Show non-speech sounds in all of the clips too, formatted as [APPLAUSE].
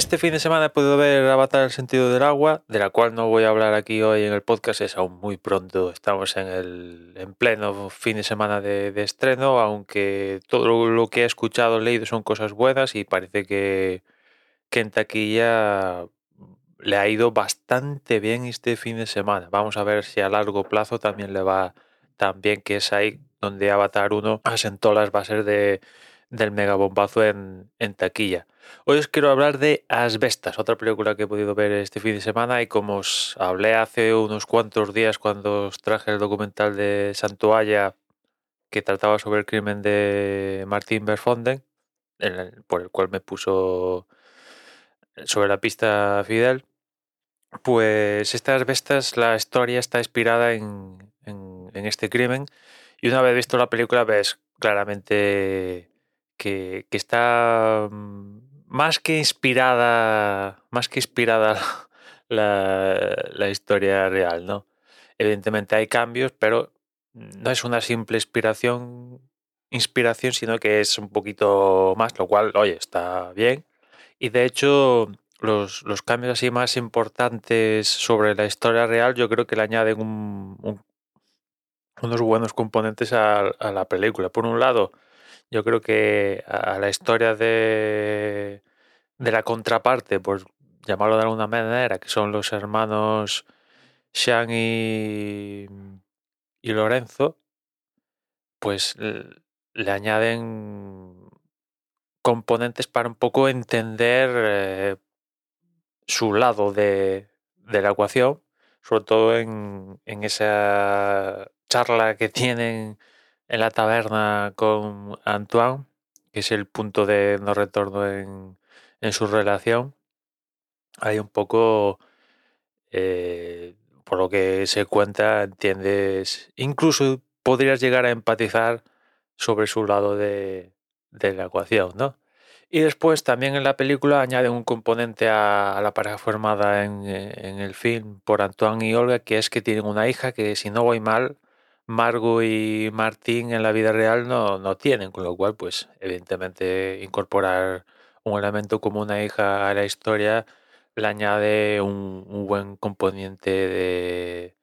Este fin de semana he podido ver Avatar el sentido del agua, de la cual no voy a hablar aquí hoy en el podcast, es aún muy pronto, estamos en el en pleno fin de semana de, de estreno, aunque todo lo que he escuchado, leído son cosas buenas y parece que, que en taquilla le ha ido bastante bien este fin de semana. Vamos a ver si a largo plazo también le va tan bien, que es ahí donde Avatar 1 asentó las bases de, del megabombazo en, en taquilla. Hoy os quiero hablar de Asbestas, otra película que he podido ver este fin de semana y como os hablé hace unos cuantos días cuando os traje el documental de Santoalla que trataba sobre el crimen de Martín Berfonden, por el cual me puso sobre la pista Fidel, pues esta Asbestas, la historia está inspirada en este crimen y una vez visto la película ves claramente que, está mm, más que inspirada, más que inspirada [LAUGHS] la, historia real, ¿no? Evidentemente hay cambios, pero no es una simple inspiración, inspiración, sino que es un poquito más, lo cual, oye, está bien. Y de hecho, los, los cambios así más importantes sobre la historia real, yo creo que le añaden un- un- unos buenos componentes a la película. Por un lado, yo creo que a, la historia de, de la contraparte, por llamarlo de alguna manera, que son los hermanos Sean y, y Lorenzo, pues le añaden componentes para un poco entender eh, su lado de, de la ecuación, sobre todo en, en esa charla que tienen en la taberna con Antoine, que es el punto de no retorno en, en su relación. Hay un poco, eh, por lo que se cuenta, entiendes, incluso podrías llegar a empatizar sobre su lado de, de la ecuación, ¿no? Y después también en la película añaden un componente a, a la pareja formada en, en el film por Antoine y Olga, que es que tienen una hija que, si no voy mal, Margot y Martín en la vida real no, no tienen, con lo cual, pues, evidentemente, incorporar un elemento como una hija a la historia le añade un, buen componente de,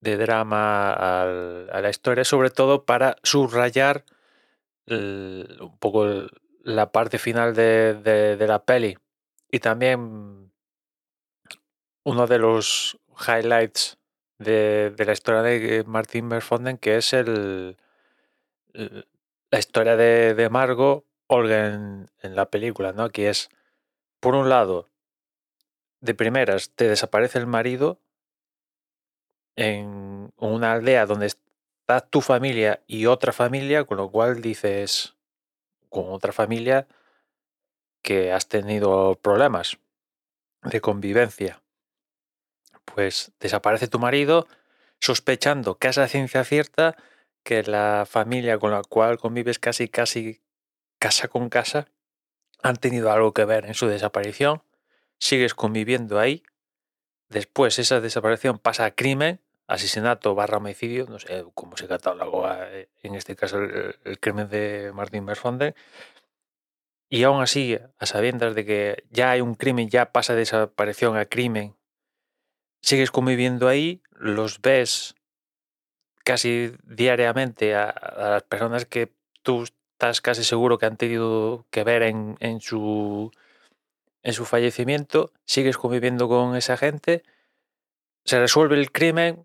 de drama a la historia, sobre todo para subrayar un poco la parte final de- de la peli. Y también uno de los highlights de, la historia de Martin Verfonden, que es el, la historia de, de Margot Olga en, en la película, ¿no? Que es, por un lado, de primeras, te desaparece el marido en una aldea donde está tu familia y otra familia, con lo cual dices, con otra familia que has tenido problemas de convivencia. Pues desaparece tu marido sospechando casi a ciencia cierta que la familia con la cual convives casi casi casa con casa han tenido algo que ver en su desaparición. Sigues conviviendo ahí. Después esa desaparición pasa a crimen, asesinato barra homicidio, no sé cómo se cataloga eh, en este caso el, el crimen de Martin Berfonden. Y aún así, a sabiendas de que ya hay un crimen, ya pasa de desaparición a crimen, sigues conviviendo ahí, los ves casi diariamente a, las personas que tú estás casi seguro que han tenido que ver en, en su en su fallecimiento, sigues conviviendo con esa gente, se resuelve el crimen,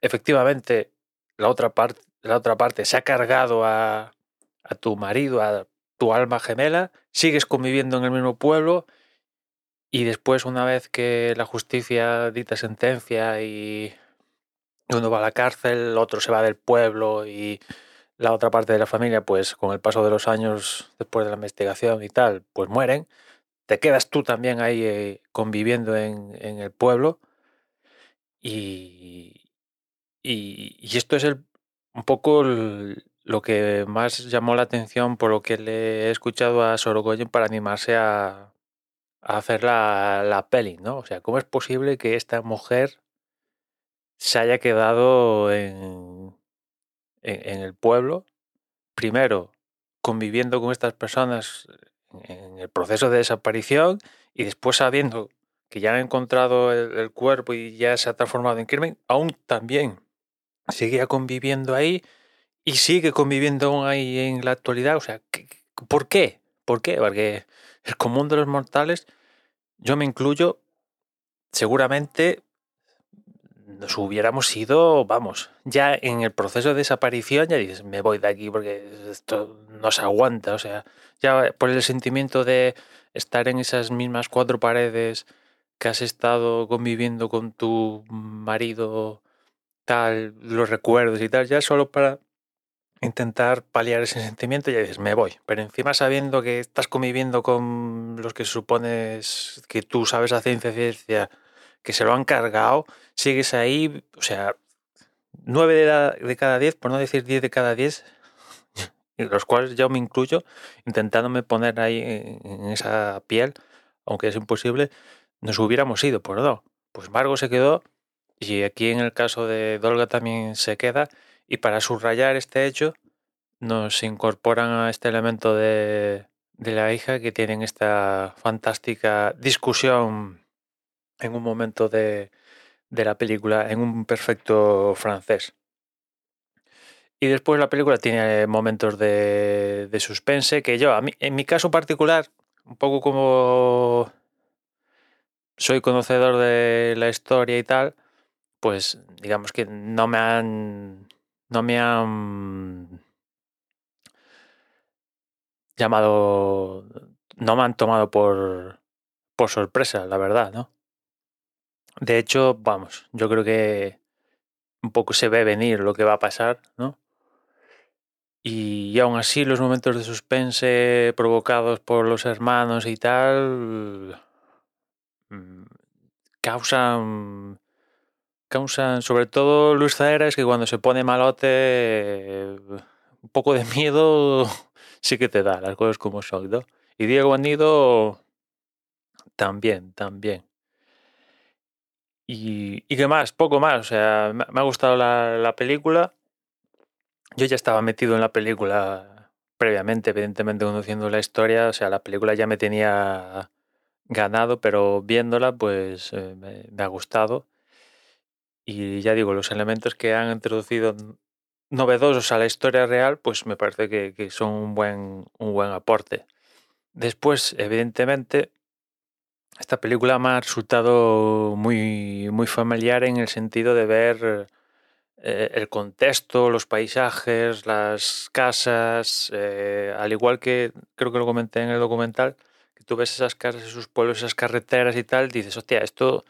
efectivamente la otra parte la otra parte se ha cargado a, a tu marido, a tu alma gemela, sigues conviviendo en el mismo pueblo y después una vez que la justicia dicta sentencia y uno va a la cárcel, el otro se va del pueblo y la otra parte de la familia, pues con el paso de los años después de la investigación y tal, pues mueren. Te quedas tú también ahí eh, conviviendo en, en el pueblo y, y, esto es el, un poco lo que más llamó la atención por lo que le he escuchado a Sorogoyen para animarse a, hacer la, la peli, ¿no? O sea, ¿cómo es posible que esta mujer se haya quedado en, en, el pueblo, primero conviviendo con estas personas en el proceso de desaparición y después sabiendo que ya han encontrado el, cuerpo y ya se ha transformado en crimen, aún también seguía conviviendo ahí y sigue conviviendo ahí en la actualidad. O sea, ¿por qué? ¿Por qué? Porque el común de los mortales, yo me incluyo, seguramente nos hubiéramos ido, vamos, ya en el proceso de desaparición ya dices, me voy de aquí porque esto no se aguanta, o sea, ya por el sentimiento de estar en esas mismas cuatro paredes que has estado conviviendo con tu marido, tal, los recuerdos y tal, ya solo para intentar paliar ese sentimiento, ya dices, me voy. Pero encima sabiendo que estás conviviendo con los que supones que tú sabes a ciencia que se lo han cargado, sigues ahí, o sea, nueve de, cada diez, por no decir diez de cada diez, [LAUGHS] los cuales yo me incluyo, intentándome poner ahí en, esa piel, aunque es imposible, nos hubiéramos ido, por no. Pues Margo se quedó y aquí en el caso de Dolga también se queda y para subrayar este hecho nos incorporan a este elemento de, de la hija que tienen esta fantástica discusión en un momento de, de la película, en un perfecto francés. Y después la película tiene momentos de, de suspense que yo, en mi caso particular, un poco como soy conocedor de la historia y tal, pues digamos que no me han no me han llamado no me han tomado por por sorpresa, la verdad, ¿no? De hecho, vamos, yo creo que un poco se ve venir lo que va a pasar, ¿no? Y, aún así los momentos de suspense provocados por los hermanos y tal mm, causan causan sobre todo Luis Zaera es que cuando se pone malote un poco de miedo [LAUGHS] sí que te da las cosas como son ¿no? y Diego Anido también también y, y qué más, poco más. O sea, me ha gustado la, la, película. Yo ya estaba metido en la película previamente, evidentemente conociendo la historia. O sea, la película ya me tenía ganado, pero viéndola, pues eh, me, me, ha gustado. Y ya digo, los elementos que han introducido novedosos a la historia real, pues me parece que, son un buen, un buen aporte. Después, evidentemente, esta película me ha resultado muy, muy familiar en el sentido de ver eh, el contexto, los paisajes, las casas, eh, al igual que creo que lo comenté en el documental, que tú ves esas casas, esos pueblos, esas carreteras y tal, dices, hostia, esto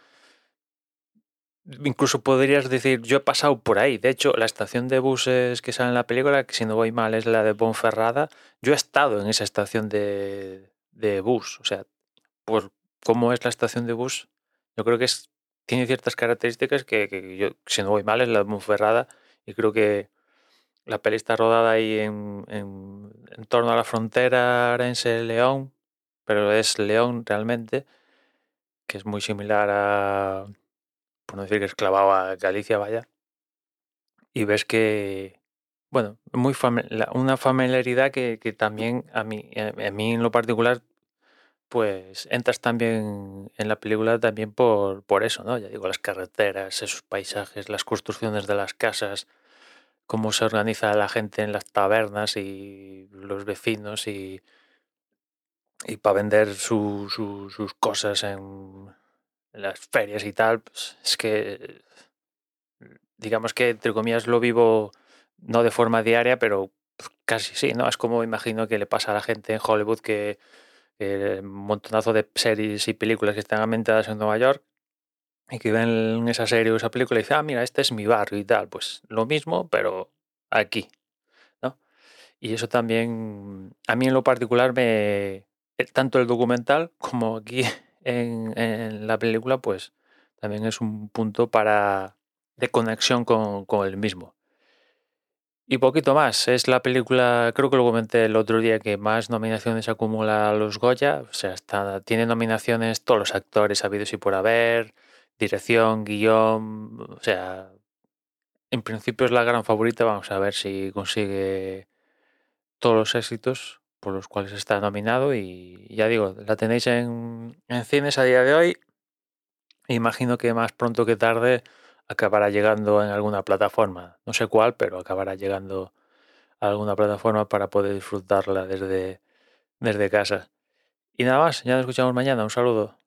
incluso podrías decir, yo he pasado por ahí. De hecho, la estación de buses que sale en la película, que si no voy mal es la de Bonferrada, yo he estado en esa estación de, de bus. O sea, por, cómo es la estación de bus, yo creo que es, tiene ciertas características que, que yo, si no voy mal, es la de Monferrada y creo que la peli está rodada ahí en, en, en torno a la frontera Arense-León, pero es León realmente, que es muy similar a, por no decir que es clavado a Galicia, vaya. Y ves que, bueno, muy una familiaridad que, que también a mí, a mí en lo particular pues entras también en la película también por, por eso, ¿no? Ya digo, las carreteras, esos paisajes, las construcciones de las casas, cómo se organiza la gente en las tabernas y los vecinos y, y para vender su, sus cosas en, las ferias y tal, pues es que digamos que entre comillas lo vivo no de forma diaria, pero casi sí, ¿no? Es como imagino que le pasa a la gente en Hollywood que un montonazo de series y películas que están ambientadas en Nueva York y que ven esa serie o esa película y dicen, ah, mira, este es mi barrio y tal. Pues lo mismo, pero aquí. ¿no? Y eso también, a mí en lo particular, me eh, tanto el documental como aquí en, la película, pues también es un punto para de conexión con, con el mismo. Y poquito más. Es la película, creo que lo comenté el otro día, que más nominaciones acumula a los Goya. O sea, está, tiene nominaciones todos los actores habidos y por haber, dirección, guion. O sea, en principio es la gran favorita. Vamos a ver si consigue todos los éxitos. Por los cuales está nominado y ya digo, la tenéis en, cines a día de hoy. Imagino que más pronto que tarde acabará llegando en alguna plataforma. No sé cuál, pero acabará llegando a alguna plataforma para poder disfrutarla desde, desde casa. Y nada más, ya nos escuchamos mañana. Un saludo.